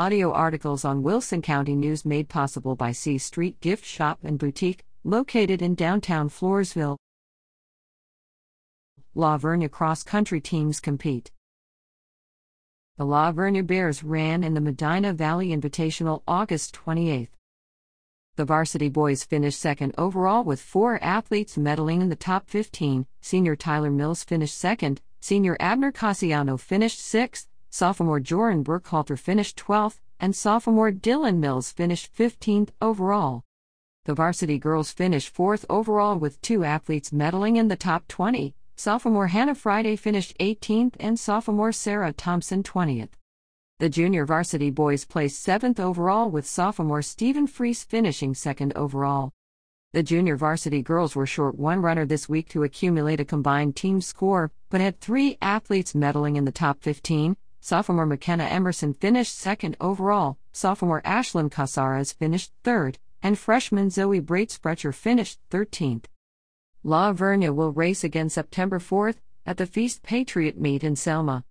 audio articles on Wilson County News made possible by C Street Gift Shop and Boutique, located in downtown Floresville. La Vernia cross country teams compete. The La Vernia Bears ran in the Medina Valley Invitational August 28. The varsity boys finished second overall with four athletes medaling in the top 15. Senior Tyler Mills finished second, senior Abner Casiano finished sixth, sophomore Joran Burkhalter finished 12th, and sophomore Dylan Mills finished 15th overall. The varsity girls finished fourth overall with two athletes medaling in the top 20. Sophomore Hannah Friday finished 18th and sophomore Sarah Thompson 20th. The junior varsity boys placed seventh overall with sophomore Stephen Freese finishing second overall. The junior varsity girls were short one runner this week to accumulate a combined team score, but had three athletes medaling in the top 15, Sophomore McKenna Emerson finished second overall, sophomore Ashlyn Casares finished third, and freshman Zoe Breitsprecher finished 13th. La Vernia will race again September 4th at the Feast Patriot Meet in Selma.